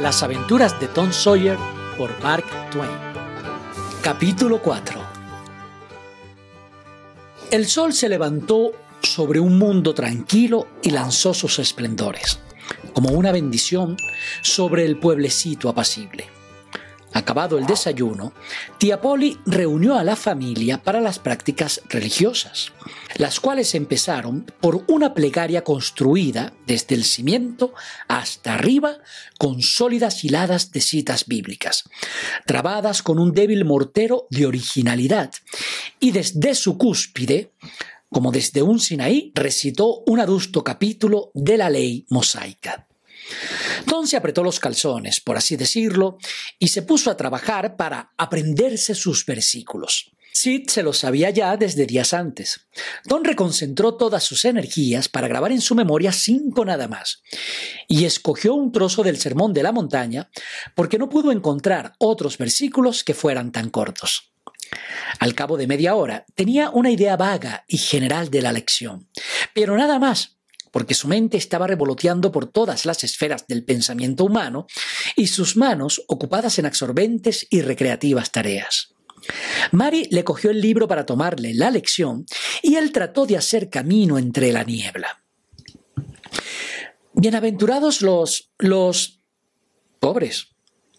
Las aventuras de Tom Sawyer por Mark Twain. Capítulo 4 El sol se levantó sobre un mundo tranquilo y lanzó sus esplendores, como una bendición sobre el pueblecito apacible. Acabado el desayuno, tía Polly reunió a la familia para las prácticas religiosas, las cuales empezaron por una plegaria construida desde el cimiento hasta arriba con sólidas hiladas de citas bíblicas, trabadas con un débil mortero de originalidad, y desde su cúspide, como desde un Sinaí, recitó un adusto capítulo de la ley mosaica. Tom se apretó los calzones, por así decirlo, y se puso a trabajar para aprenderse sus versículos. Sid se los sabía ya desde días antes. Tom reconcentró todas sus energías para grabar en su memoria cinco nada más, y escogió un trozo del Sermón de la Montaña porque no pudo encontrar otros versículos que fueran tan cortos. Al cabo de media hora tenía una idea vaga y general de la lección, pero nada más, porque su mente estaba revoloteando por todas las esferas del pensamiento humano y sus manos ocupadas en absorbentes y recreativas tareas. Mary le cogió el libro para tomarle la lección y él trató de hacer camino entre la niebla. Bienaventurados los los pobres.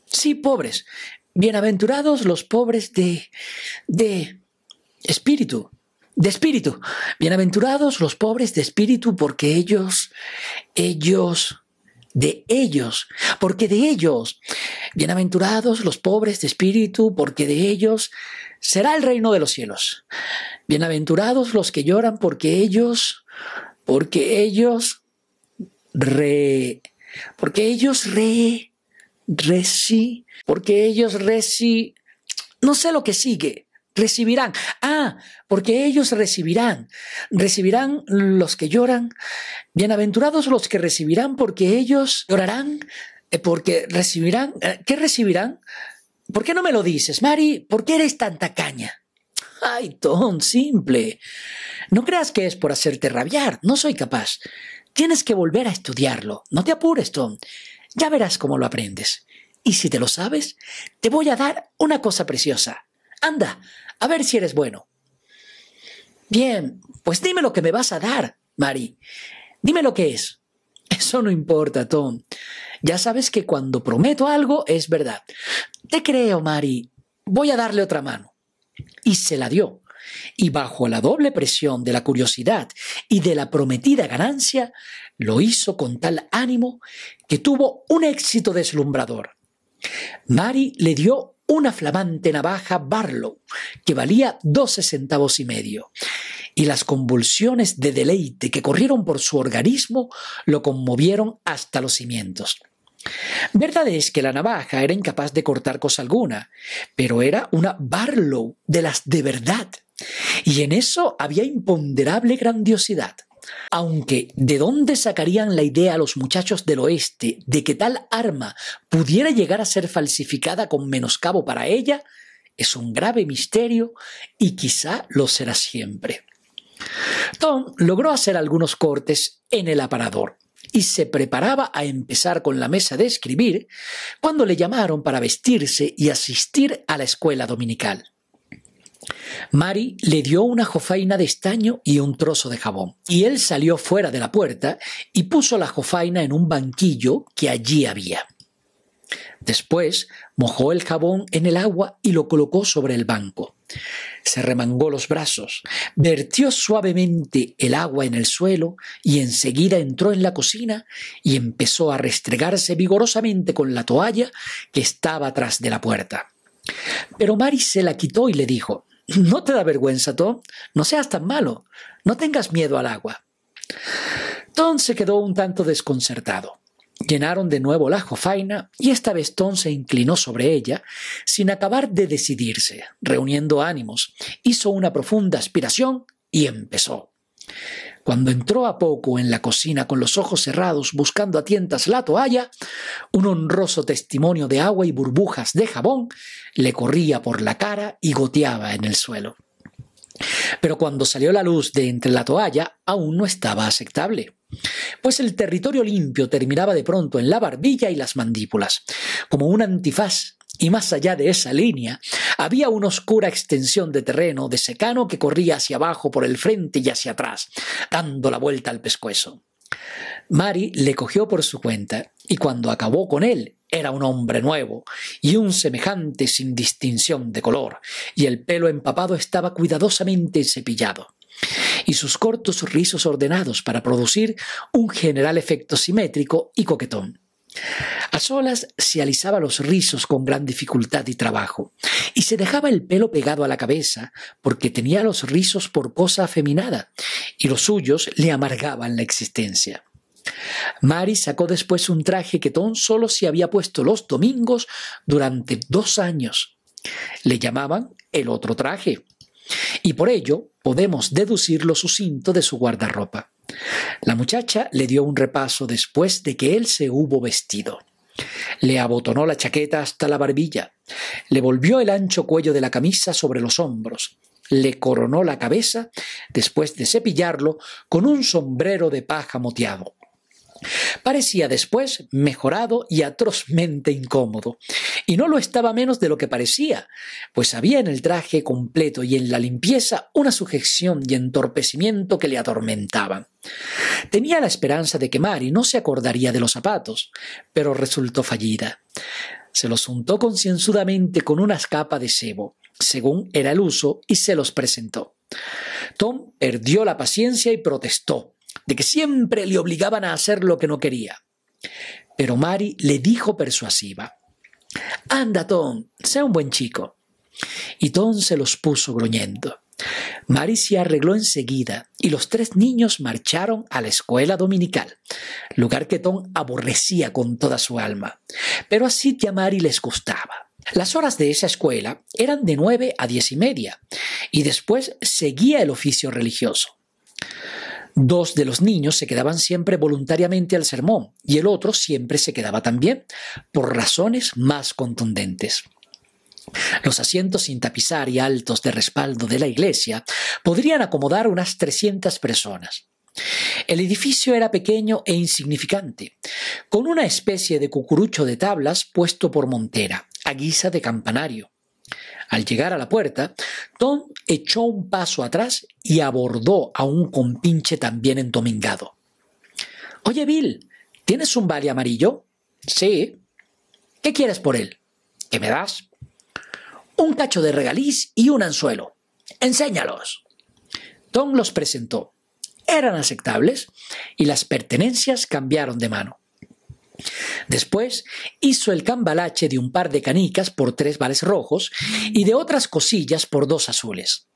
Sí, pobres. Bienaventurados los pobres de de espíritu, de espíritu. Bienaventurados los pobres de espíritu, porque ellos, ellos, de ellos, porque de ellos. Bienaventurados los pobres de espíritu, porque de ellos será el reino de los cielos. Bienaventurados los que lloran, porque ellos, porque ellos, re, porque ellos re, reci, porque ellos reci, no sé lo que sigue recibirán. Ah, porque ellos recibirán. Recibirán los que lloran. Bienaventurados los que recibirán, porque ellos llorarán, eh, porque recibirán. Eh, ¿Qué recibirán? ¿Por qué no me lo dices, Mari? ¿Por qué eres tan tacaña? Ay, Tom, simple. No creas que es por hacerte rabiar. No soy capaz. Tienes que volver a estudiarlo. No te apures, Tom. Ya verás cómo lo aprendes. Y si te lo sabes, te voy a dar una cosa preciosa. Anda, a ver si eres bueno. Bien, pues dime lo que me vas a dar, Mari. Dime lo que es. Eso no importa, Tom. Ya sabes que cuando prometo algo es verdad. Te creo, Mari. Voy a darle otra mano. Y se la dio. Y bajo la doble presión de la curiosidad y de la prometida ganancia, lo hizo con tal ánimo que tuvo un éxito deslumbrador. Mari le dio una flamante navaja Barlow que valía doce centavos y medio, y las convulsiones de deleite que corrieron por su organismo lo conmovieron hasta los cimientos. Verdad es que la navaja era incapaz de cortar cosa alguna, pero era una Barlow de las de verdad, y en eso había imponderable grandiosidad. Aunque ¿de dónde sacarían la idea los muchachos del oeste de que tal arma pudiera llegar a ser falsificada con menoscabo para ella? Es un grave misterio y quizá lo será siempre. Tom logró hacer algunos cortes en el aparador y se preparaba a empezar con la mesa de escribir cuando le llamaron para vestirse y asistir a la escuela dominical. Mary le dio una jofaina de estaño y un trozo de jabón, y él salió fuera de la puerta y puso la jofaina en un banquillo que allí había. Después mojó el jabón en el agua y lo colocó sobre el banco. Se remangó los brazos, vertió suavemente el agua en el suelo y enseguida entró en la cocina y empezó a restregarse vigorosamente con la toalla que estaba atrás de la puerta. Pero Mary se la quitó y le dijo ¿No te da vergüenza, Tom? No seas tan malo. No tengas miedo al agua. Tom se quedó un tanto desconcertado. Llenaron de nuevo la jofaina y esta vez Tom se inclinó sobre ella sin acabar de decidirse. Reuniendo ánimos, hizo una profunda aspiración y empezó. Cuando entró a poco en la cocina con los ojos cerrados buscando a tientas la toalla, un honroso testimonio de agua y burbujas de jabón le corría por la cara y goteaba en el suelo. Pero cuando salió la luz de entre la toalla, aún no estaba aceptable. Pues el territorio limpio terminaba de pronto en la barbilla y las mandíbulas, como un antifaz y más allá de esa línea había una oscura extensión de terreno de secano que corría hacia abajo por el frente y hacia atrás, dando la vuelta al pescuezo. Mari le cogió por su cuenta y cuando acabó con él era un hombre nuevo y un semejante sin distinción de color, y el pelo empapado estaba cuidadosamente cepillado y sus cortos rizos ordenados para producir un general efecto simétrico y coquetón. A solas se alisaba los rizos con gran dificultad y trabajo, y se dejaba el pelo pegado a la cabeza porque tenía los rizos por cosa afeminada, y los suyos le amargaban la existencia. Mari sacó después un traje que Tom solo se había puesto los domingos durante dos años. Le llamaban el otro traje, y por ello podemos deducir lo sucinto de su guardarropa. La muchacha le dio un repaso después de que él se hubo vestido. Le abotonó la chaqueta hasta la barbilla, le volvió el ancho cuello de la camisa sobre los hombros, le coronó la cabeza, después de cepillarlo, con un sombrero de paja moteado. Parecía después mejorado y atrozmente incómodo, y no lo estaba menos de lo que parecía, pues había en el traje completo y en la limpieza una sujeción y entorpecimiento que le atormentaban. Tenía la esperanza de que Mari no se acordaría de los zapatos, pero resultó fallida. Se los untó concienzudamente con una capa de sebo, según era el uso, y se los presentó. Tom perdió la paciencia y protestó de que siempre le obligaban a hacer lo que no quería. Pero Mari le dijo persuasiva, Anda, Tom, sea un buen chico. Y Tom se los puso gruñendo. Mari se arregló enseguida y los tres niños marcharon a la escuela dominical, lugar que Tom aborrecía con toda su alma. Pero así ya Mari les gustaba. Las horas de esa escuela eran de nueve a diez y media, y después seguía el oficio religioso. Dos de los niños se quedaban siempre voluntariamente al sermón y el otro siempre se quedaba también, por razones más contundentes. Los asientos sin tapizar y altos de respaldo de la iglesia podrían acomodar unas 300 personas. El edificio era pequeño e insignificante, con una especie de cucurucho de tablas puesto por montera, a guisa de campanario. Al llegar a la puerta, Tom echó un paso atrás y abordó a un compinche también entomingado. Oye, Bill, ¿tienes un vale amarillo? Sí. ¿Qué quieres por él? ¿Qué me das? Un cacho de regaliz y un anzuelo. Enséñalos. Tom los presentó. Eran aceptables y las pertenencias cambiaron de mano. Después hizo el cambalache de un par de canicas por tres vales rojos y de otras cosillas por dos azules.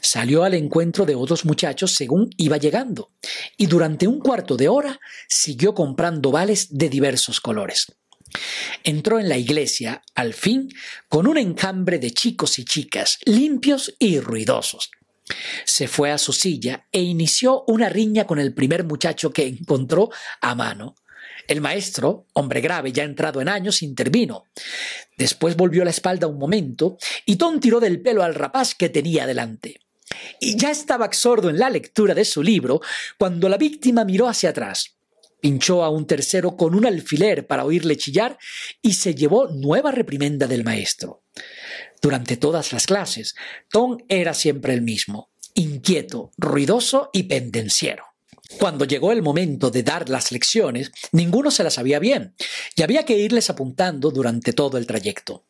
Salió al encuentro de otros muchachos según iba llegando, y durante un cuarto de hora siguió comprando vales de diversos colores. Entró en la iglesia, al fin, con un encambre de chicos y chicas, limpios y ruidosos. Se fue a su silla e inició una riña con el primer muchacho que encontró a mano. El maestro, hombre grave ya entrado en años, intervino. Después volvió la espalda un momento y Tom tiró del pelo al rapaz que tenía delante. Y ya estaba absorto en la lectura de su libro cuando la víctima miró hacia atrás. Pinchó a un tercero con un alfiler para oírle chillar y se llevó nueva reprimenda del maestro. Durante todas las clases, Tom era siempre el mismo, inquieto, ruidoso y pendenciero. Cuando llegó el momento de dar las lecciones, ninguno se las sabía bien, y había que irles apuntando durante todo el trayecto.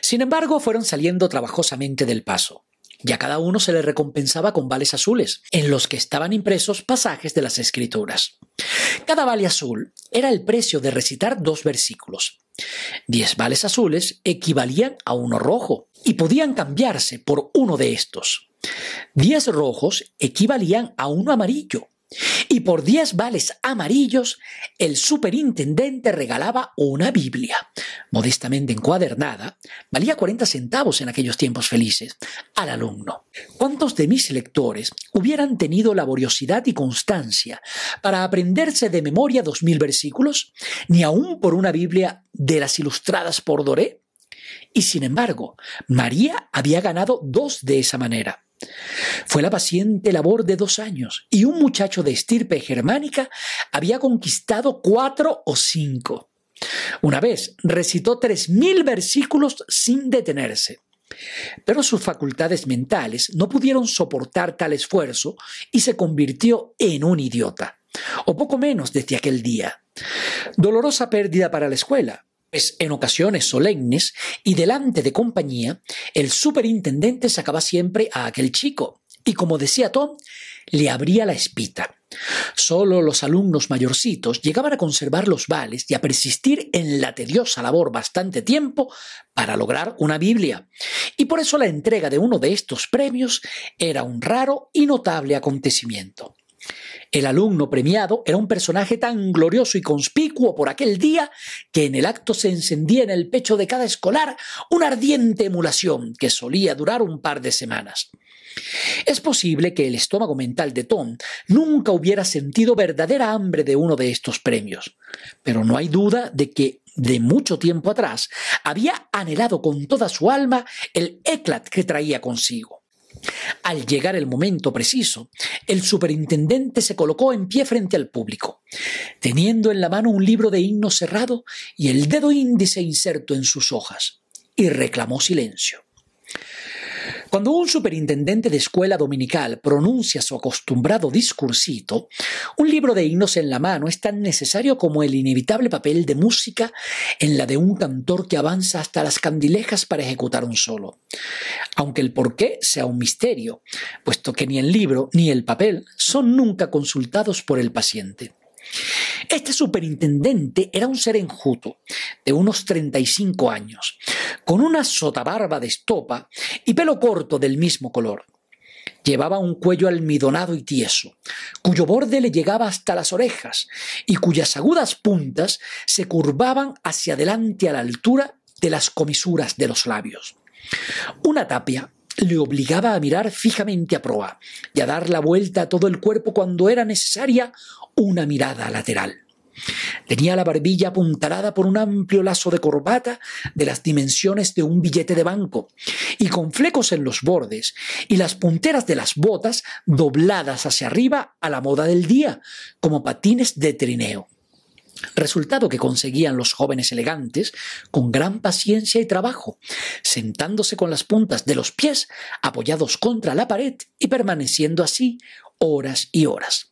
Sin embargo, fueron saliendo trabajosamente del paso, y a cada uno se le recompensaba con vales azules, en los que estaban impresos pasajes de las escrituras. Cada vale azul era el precio de recitar dos versículos. Diez vales azules equivalían a uno rojo, y podían cambiarse por uno de estos. Diez rojos equivalían a uno amarillo, y por 10 vales amarillos, el superintendente regalaba una Biblia, modestamente encuadernada, valía 40 centavos en aquellos tiempos felices, al alumno. ¿Cuántos de mis lectores hubieran tenido laboriosidad y constancia para aprenderse de memoria dos mil versículos, ni aún por una Biblia de las ilustradas por Doré? Y sin embargo, María había ganado dos de esa manera. Fue la paciente labor de dos años y un muchacho de estirpe germánica había conquistado cuatro o cinco. Una vez recitó tres mil versículos sin detenerse. Pero sus facultades mentales no pudieron soportar tal esfuerzo y se convirtió en un idiota, o poco menos desde aquel día. Dolorosa pérdida para la escuela, pues en ocasiones solemnes y delante de compañía, el superintendente sacaba siempre a aquel chico y, como decía Tom, le abría la espita. Solo los alumnos mayorcitos llegaban a conservar los vales y a persistir en la tediosa labor bastante tiempo para lograr una Biblia. Y por eso la entrega de uno de estos premios era un raro y notable acontecimiento. El alumno premiado era un personaje tan glorioso y conspicuo por aquel día que en el acto se encendía en el pecho de cada escolar una ardiente emulación que solía durar un par de semanas. Es posible que el estómago mental de Tom nunca hubiera sentido verdadera hambre de uno de estos premios, pero no hay duda de que de mucho tiempo atrás había anhelado con toda su alma el éclat que traía consigo. Al llegar el momento preciso, el superintendente se colocó en pie frente al público, teniendo en la mano un libro de himno cerrado y el dedo índice inserto en sus hojas, y reclamó silencio. Cuando un superintendente de escuela dominical pronuncia su acostumbrado discursito, un libro de himnos en la mano es tan necesario como el inevitable papel de música en la de un cantor que avanza hasta las candilejas para ejecutar un solo. Aunque el porqué sea un misterio, puesto que ni el libro ni el papel son nunca consultados por el paciente. Este superintendente era un ser enjuto, de unos 35 años, con una sotabarba de estopa y pelo corto del mismo color. Llevaba un cuello almidonado y tieso, cuyo borde le llegaba hasta las orejas y cuyas agudas puntas se curvaban hacia adelante a la altura de las comisuras de los labios. Una tapia le obligaba a mirar fijamente a proa y a dar la vuelta a todo el cuerpo cuando era necesaria una mirada lateral. Tenía la barbilla apuntalada por un amplio lazo de corbata de las dimensiones de un billete de banco y con flecos en los bordes y las punteras de las botas dobladas hacia arriba a la moda del día, como patines de trineo. Resultado que conseguían los jóvenes elegantes con gran paciencia y trabajo, sentándose con las puntas de los pies apoyados contra la pared y permaneciendo así horas y horas.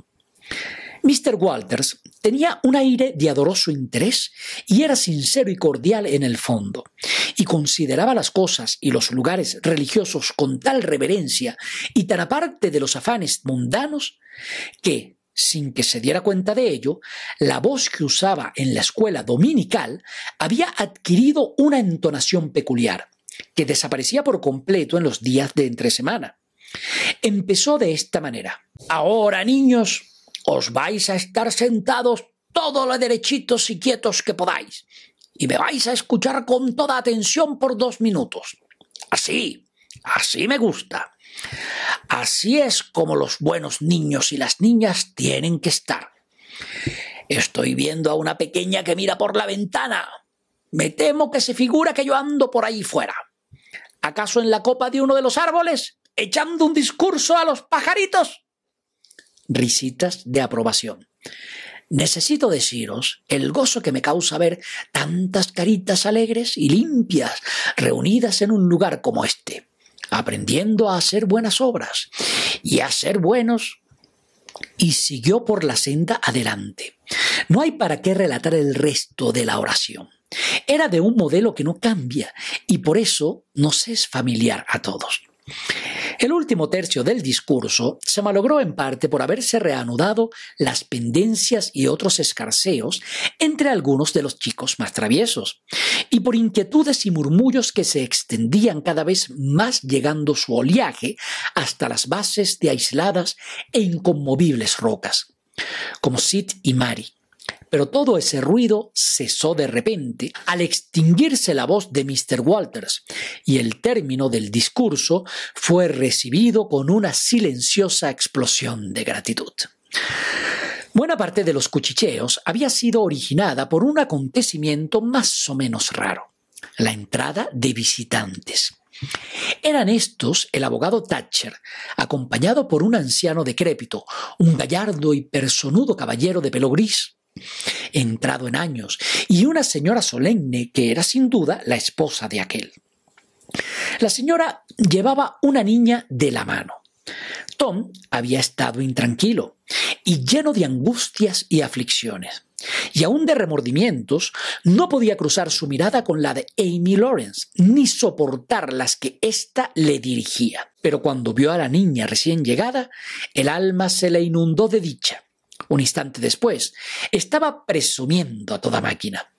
Mr. Walters tenía un aire de adoroso interés y era sincero y cordial en el fondo, y consideraba las cosas y los lugares religiosos con tal reverencia y tan aparte de los afanes mundanos que, sin que se diera cuenta de ello, la voz que usaba en la escuela dominical había adquirido una entonación peculiar, que desaparecía por completo en los días de entre semana. Empezó de esta manera. Ahora, niños, os vais a estar sentados todo lo derechitos y quietos que podáis, y me vais a escuchar con toda atención por dos minutos. Así, así me gusta. Así es como los buenos niños y las niñas tienen que estar. Estoy viendo a una pequeña que mira por la ventana. Me temo que se figura que yo ando por ahí fuera. ¿Acaso en la copa de uno de los árboles, echando un discurso a los pajaritos? Risitas de aprobación. Necesito deciros el gozo que me causa ver tantas caritas alegres y limpias reunidas en un lugar como este aprendiendo a hacer buenas obras y a ser buenos, y siguió por la senda adelante. No hay para qué relatar el resto de la oración. Era de un modelo que no cambia y por eso nos es familiar a todos. El último tercio del discurso se malogró en parte por haberse reanudado las pendencias y otros escarceos entre algunos de los chicos más traviesos, y por inquietudes y murmullos que se extendían cada vez más llegando su oleaje hasta las bases de aisladas e inconmovibles rocas, como Sid y Mary, pero todo ese ruido cesó de repente al extinguirse la voz de Mr. Walters y el término del discurso fue recibido con una silenciosa explosión de gratitud. Buena parte de los cuchicheos había sido originada por un acontecimiento más o menos raro, la entrada de visitantes. Eran estos el abogado Thatcher, acompañado por un anciano decrépito, un gallardo y personudo caballero de pelo gris, entrado en años, y una señora solemne que era sin duda la esposa de aquel. La señora llevaba una niña de la mano. Tom había estado intranquilo y lleno de angustias y aflicciones. Y aún de remordimientos, no podía cruzar su mirada con la de Amy Lawrence, ni soportar las que ésta le dirigía. Pero cuando vio a la niña recién llegada, el alma se le inundó de dicha. Un instante después, estaba presumiendo a toda máquina.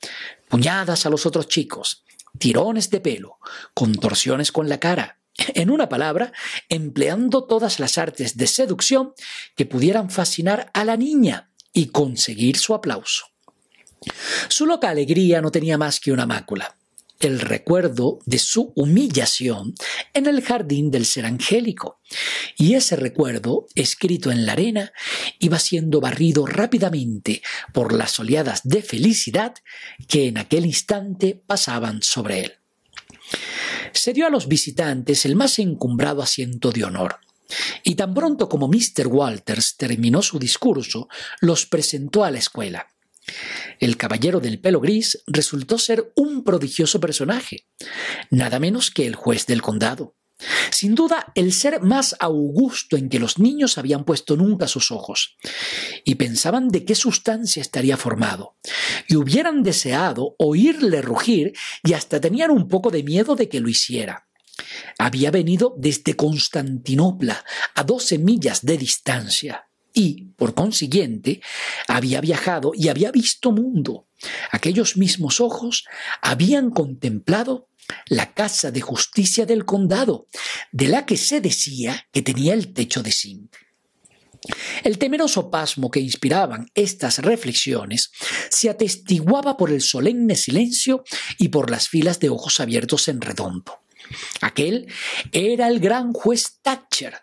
Puñadas a los otros chicos, tirones de pelo, contorsiones con la cara, en una palabra, empleando todas las artes de seducción que pudieran fascinar a la niña y conseguir su aplauso. Su loca alegría no tenía más que una mácula, el recuerdo de su humillación en el jardín del ser angélico, y ese recuerdo, escrito en la arena, iba siendo barrido rápidamente por las oleadas de felicidad que en aquel instante pasaban sobre él se dio a los visitantes el más encumbrado asiento de honor. Y tan pronto como Mr. Walters terminó su discurso, los presentó a la escuela. El caballero del pelo gris resultó ser un prodigioso personaje, nada menos que el juez del condado. Sin duda, el ser más augusto en que los niños habían puesto nunca sus ojos, y pensaban de qué sustancia estaría formado, y hubieran deseado oírle rugir y hasta tenían un poco de miedo de que lo hiciera. Había venido desde Constantinopla, a doce millas de distancia, y, por consiguiente, había viajado y había visto mundo. Aquellos mismos ojos habían contemplado la Casa de Justicia del Condado, de la que se decía que tenía el techo de zinc. El temeroso pasmo que inspiraban estas reflexiones se atestiguaba por el solemne silencio y por las filas de ojos abiertos en redondo. Aquel era el gran juez Thatcher,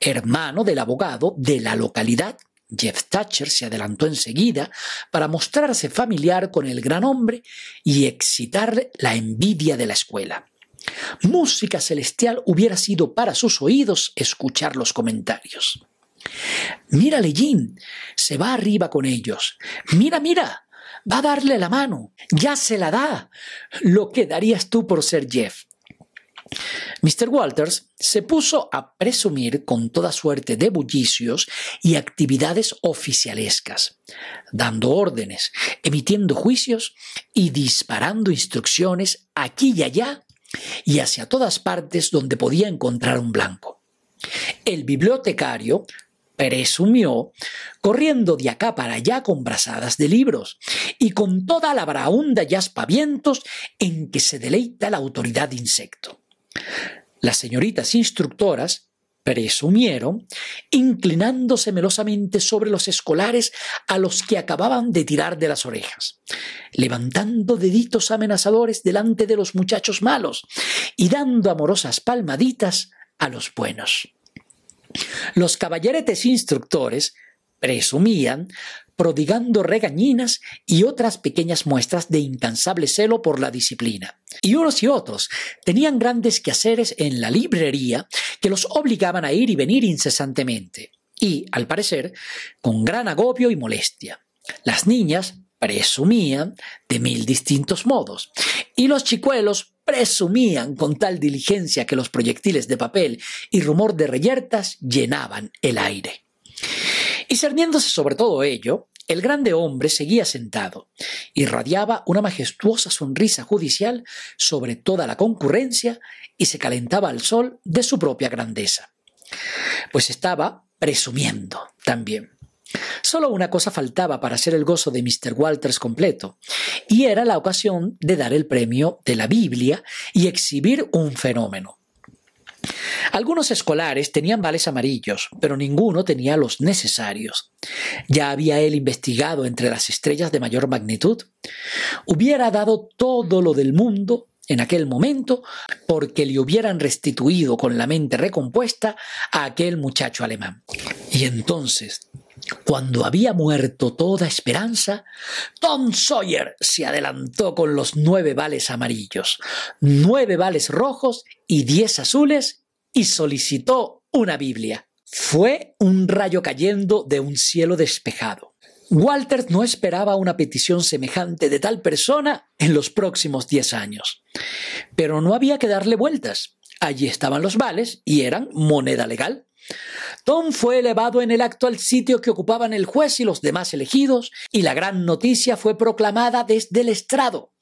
hermano del abogado de la localidad Jeff Thatcher se adelantó enseguida para mostrarse familiar con el gran hombre y excitarle la envidia de la escuela. Música celestial hubiera sido para sus oídos escuchar los comentarios. Mírale, Jim, se va arriba con ellos. Mira, mira, va a darle la mano. Ya se la da. Lo que darías tú por ser Jeff. Mr. Walters se puso a presumir con toda suerte de bullicios y actividades oficialescas, dando órdenes, emitiendo juicios y disparando instrucciones aquí y allá y hacia todas partes donde podía encontrar un blanco. El bibliotecario presumió, corriendo de acá para allá con brazadas de libros y con toda la braunda y aspavientos en que se deleita la autoridad de insecto. Las señoritas instructoras presumieron, inclinándose melosamente sobre los escolares a los que acababan de tirar de las orejas, levantando deditos amenazadores delante de los muchachos malos y dando amorosas palmaditas a los buenos. Los caballeretes instructores presumían prodigando regañinas y otras pequeñas muestras de incansable celo por la disciplina. Y unos y otros tenían grandes quehaceres en la librería que los obligaban a ir y venir incesantemente, y, al parecer, con gran agobio y molestia. Las niñas presumían de mil distintos modos, y los chicuelos presumían con tal diligencia que los proyectiles de papel y rumor de reyertas llenaban el aire. Y cerniéndose sobre todo ello, el grande hombre seguía sentado, irradiaba una majestuosa sonrisa judicial sobre toda la concurrencia y se calentaba al sol de su propia grandeza. Pues estaba presumiendo también. Solo una cosa faltaba para ser el gozo de Mr. Walters completo, y era la ocasión de dar el premio de la Biblia y exhibir un fenómeno. Algunos escolares tenían vales amarillos, pero ninguno tenía los necesarios. Ya había él investigado entre las estrellas de mayor magnitud. Hubiera dado todo lo del mundo en aquel momento porque le hubieran restituido con la mente recompuesta a aquel muchacho alemán. Y entonces, Cuando había muerto toda esperanza, Tom Sawyer se adelantó con los nueve vales amarillos, nueve vales rojos y diez azules y solicitó una Biblia. Fue un rayo cayendo de un cielo despejado. Walter no esperaba una petición semejante de tal persona en los próximos diez años. Pero no había que darle vueltas. Allí estaban los vales y eran moneda legal. Tom fue elevado en el acto al sitio que ocupaban el juez y los demás elegidos, y la gran noticia fue proclamada desde el estrado.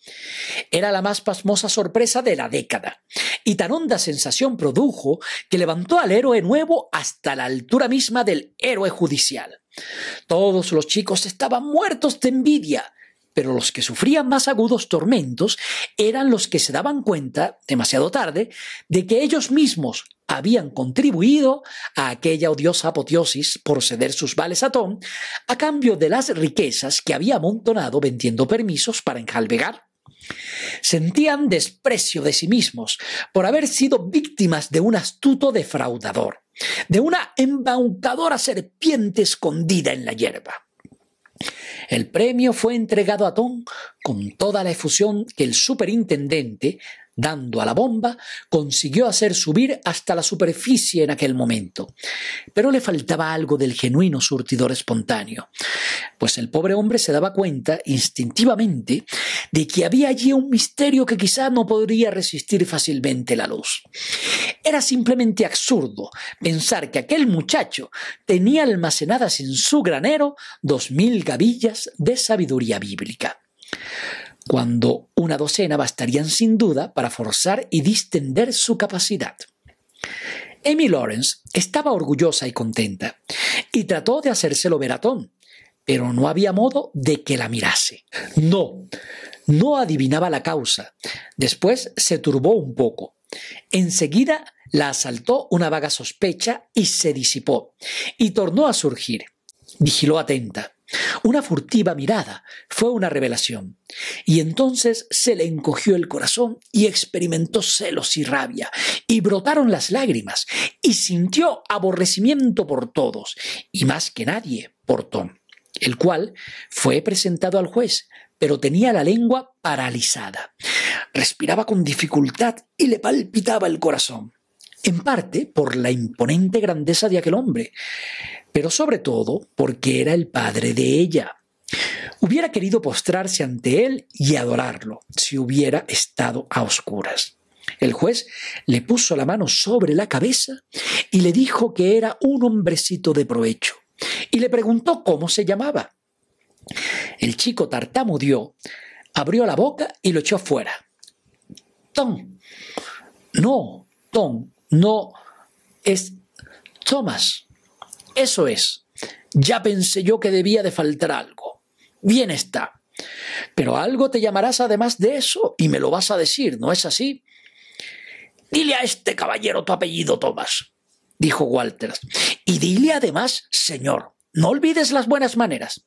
Era la más pasmosa sorpresa de la década, y tan honda sensación produjo que levantó al héroe nuevo hasta la altura misma del héroe judicial. Todos los chicos estaban muertos de envidia, pero los que sufrían más agudos tormentos eran los que se daban cuenta, demasiado tarde, de que ellos mismos habían contribuido a aquella odiosa apoteosis por ceder sus vales a Tom a cambio de las riquezas que había amontonado vendiendo permisos para enjalvegar. Sentían desprecio de sí mismos por haber sido víctimas de un astuto defraudador, de una embaucadora serpiente escondida en la hierba. El premio fue entregado a Tom con toda la efusión que el superintendente, dando a la bomba, consiguió hacer subir hasta la superficie en aquel momento. Pero le faltaba algo del genuino surtidor espontáneo, pues el pobre hombre se daba cuenta instintivamente de que había allí un misterio que quizá no podría resistir fácilmente la luz. Era simplemente absurdo pensar que aquel muchacho tenía almacenadas en su granero dos mil gavillas de sabiduría bíblica cuando una docena bastarían sin duda para forzar y distender su capacidad. Amy Lawrence estaba orgullosa y contenta, y trató de hacérselo ver a Tom, pero no había modo de que la mirase. No, no adivinaba la causa. Después se turbó un poco. Enseguida la asaltó una vaga sospecha y se disipó, y tornó a surgir. Vigiló atenta. Una furtiva mirada fue una revelación, y entonces se le encogió el corazón y experimentó celos y rabia, y brotaron las lágrimas, y sintió aborrecimiento por todos, y más que nadie por Tom, el cual fue presentado al juez, pero tenía la lengua paralizada. Respiraba con dificultad y le palpitaba el corazón en parte por la imponente grandeza de aquel hombre, pero sobre todo porque era el padre de ella. Hubiera querido postrarse ante él y adorarlo si hubiera estado a oscuras. El juez le puso la mano sobre la cabeza y le dijo que era un hombrecito de provecho, y le preguntó cómo se llamaba. El chico tartamudeó, abrió la boca y lo echó fuera. Tom. No, Tom, no es Thomas. Eso es. Ya pensé yo que debía de faltar algo. Bien está. Pero algo te llamarás además de eso y me lo vas a decir, ¿no es así? Dile a este caballero tu apellido, Thomas, dijo Walters. Y dile además, señor, no olvides las buenas maneras.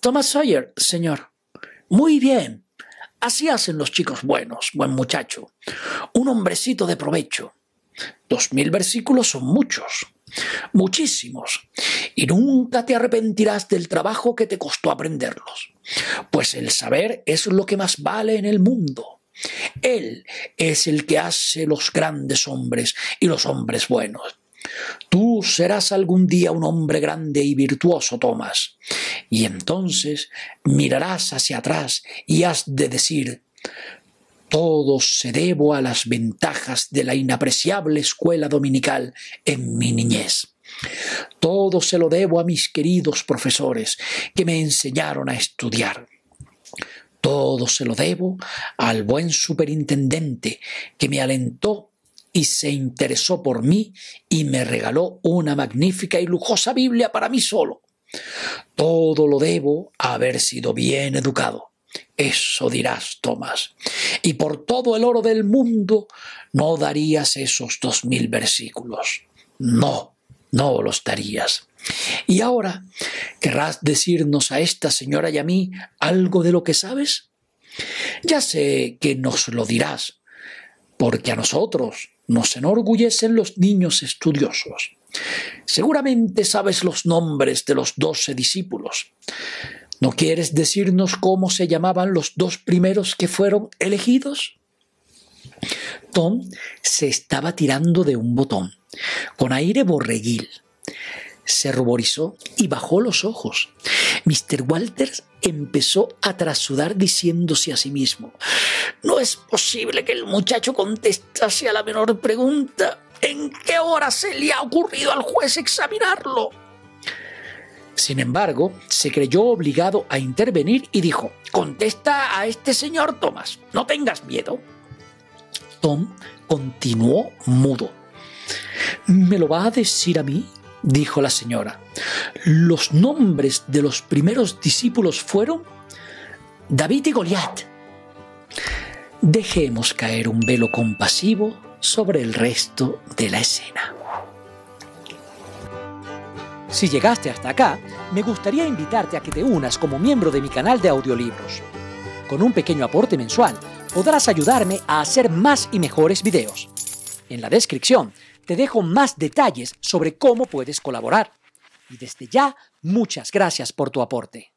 Thomas Sawyer, señor. Muy bien. Así hacen los chicos buenos, buen muchacho. Un hombrecito de provecho. Dos mil versículos son muchos, muchísimos, y nunca te arrepentirás del trabajo que te costó aprenderlos, pues el saber es lo que más vale en el mundo. Él es el que hace los grandes hombres y los hombres buenos. Tú serás algún día un hombre grande y virtuoso, Tomás, y entonces mirarás hacia atrás y has de decir, todo se debo a las ventajas de la inapreciable escuela dominical en mi niñez. Todo se lo debo a mis queridos profesores que me enseñaron a estudiar. Todo se lo debo al buen superintendente que me alentó y se interesó por mí y me regaló una magnífica y lujosa Biblia para mí solo. Todo lo debo a haber sido bien educado. Eso dirás, Tomás. Y por todo el oro del mundo no darías esos dos mil versículos. No, no los darías. Y ahora, ¿querrás decirnos a esta señora y a mí algo de lo que sabes? Ya sé que nos lo dirás, porque a nosotros nos enorgullecen los niños estudiosos. Seguramente sabes los nombres de los doce discípulos. ¿No quieres decirnos cómo se llamaban los dos primeros que fueron elegidos? Tom se estaba tirando de un botón, con aire borreguil. Se ruborizó y bajó los ojos. Mr. Walters empezó a trasudar diciéndose a sí mismo, no es posible que el muchacho contestase a la menor pregunta. ¿En qué hora se le ha ocurrido al juez examinarlo? Sin embargo, se creyó obligado a intervenir y dijo, contesta a este señor Thomas, no tengas miedo. Tom continuó mudo. ¿Me lo va a decir a mí? dijo la señora. Los nombres de los primeros discípulos fueron David y Goliat. Dejemos caer un velo compasivo sobre el resto de la escena. Si llegaste hasta acá, me gustaría invitarte a que te unas como miembro de mi canal de audiolibros. Con un pequeño aporte mensual, podrás ayudarme a hacer más y mejores videos. En la descripción te dejo más detalles sobre cómo puedes colaborar. Y desde ya, muchas gracias por tu aporte.